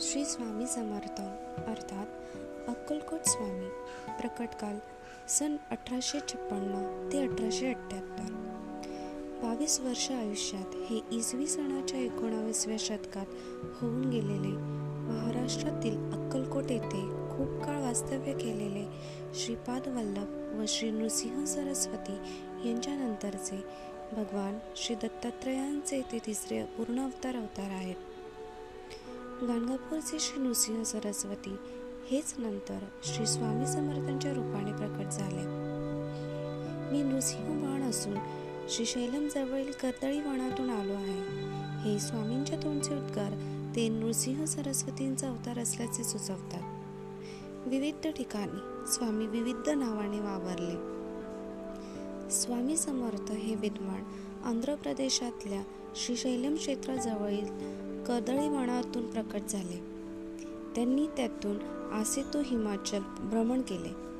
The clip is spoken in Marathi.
श्री स्वामी समर्थ अर्थात अक्कलकोट स्वामी प्रकटकाल सन अठराशे छप्पन्न ते अठराशे अठ्ठ्याहत्तर. बावीस वर्ष आयुष्यात हे इसवी सणाच्या एकोणावीसव्या शतकात होऊन गेलेले महाराष्ट्रातील अक्कलकोट येथे खूप काळ वास्तव्य केलेले श्रीपाद वल्लभ व श्री नृसिंह सरस्वती यांच्यानंतरचे भगवान श्री दत्तात्रयांचे ते तिसरे पूर्ण अवतार अवतार आहेत. गाणगापूरचे श्री नृसिंह सरस्वती हेच नंतर श्री स्वामी समर्थांच्या रूपाने प्रकट झाले. मी नृसिंह बाण असून श्री शैलम जवळील कर्दळी वनातून आलो आहे. हे स्वामींच्या तोंडचे उद्गार ते नृसिंह सरस्वतींचा अवतार असल्याचे सुचवतात. विविध ठिकाणी स्वामी विविध नावाने वावरले. स्वामी समर्थ हे विद्वान आंध्र प्रदेशातल्या श्रीशैलम क्षेत्राजवळील कदळी वनातून प्रकट झाले. त्यांनी त्यातून आसेतू हिमाचल भ्रमण केले.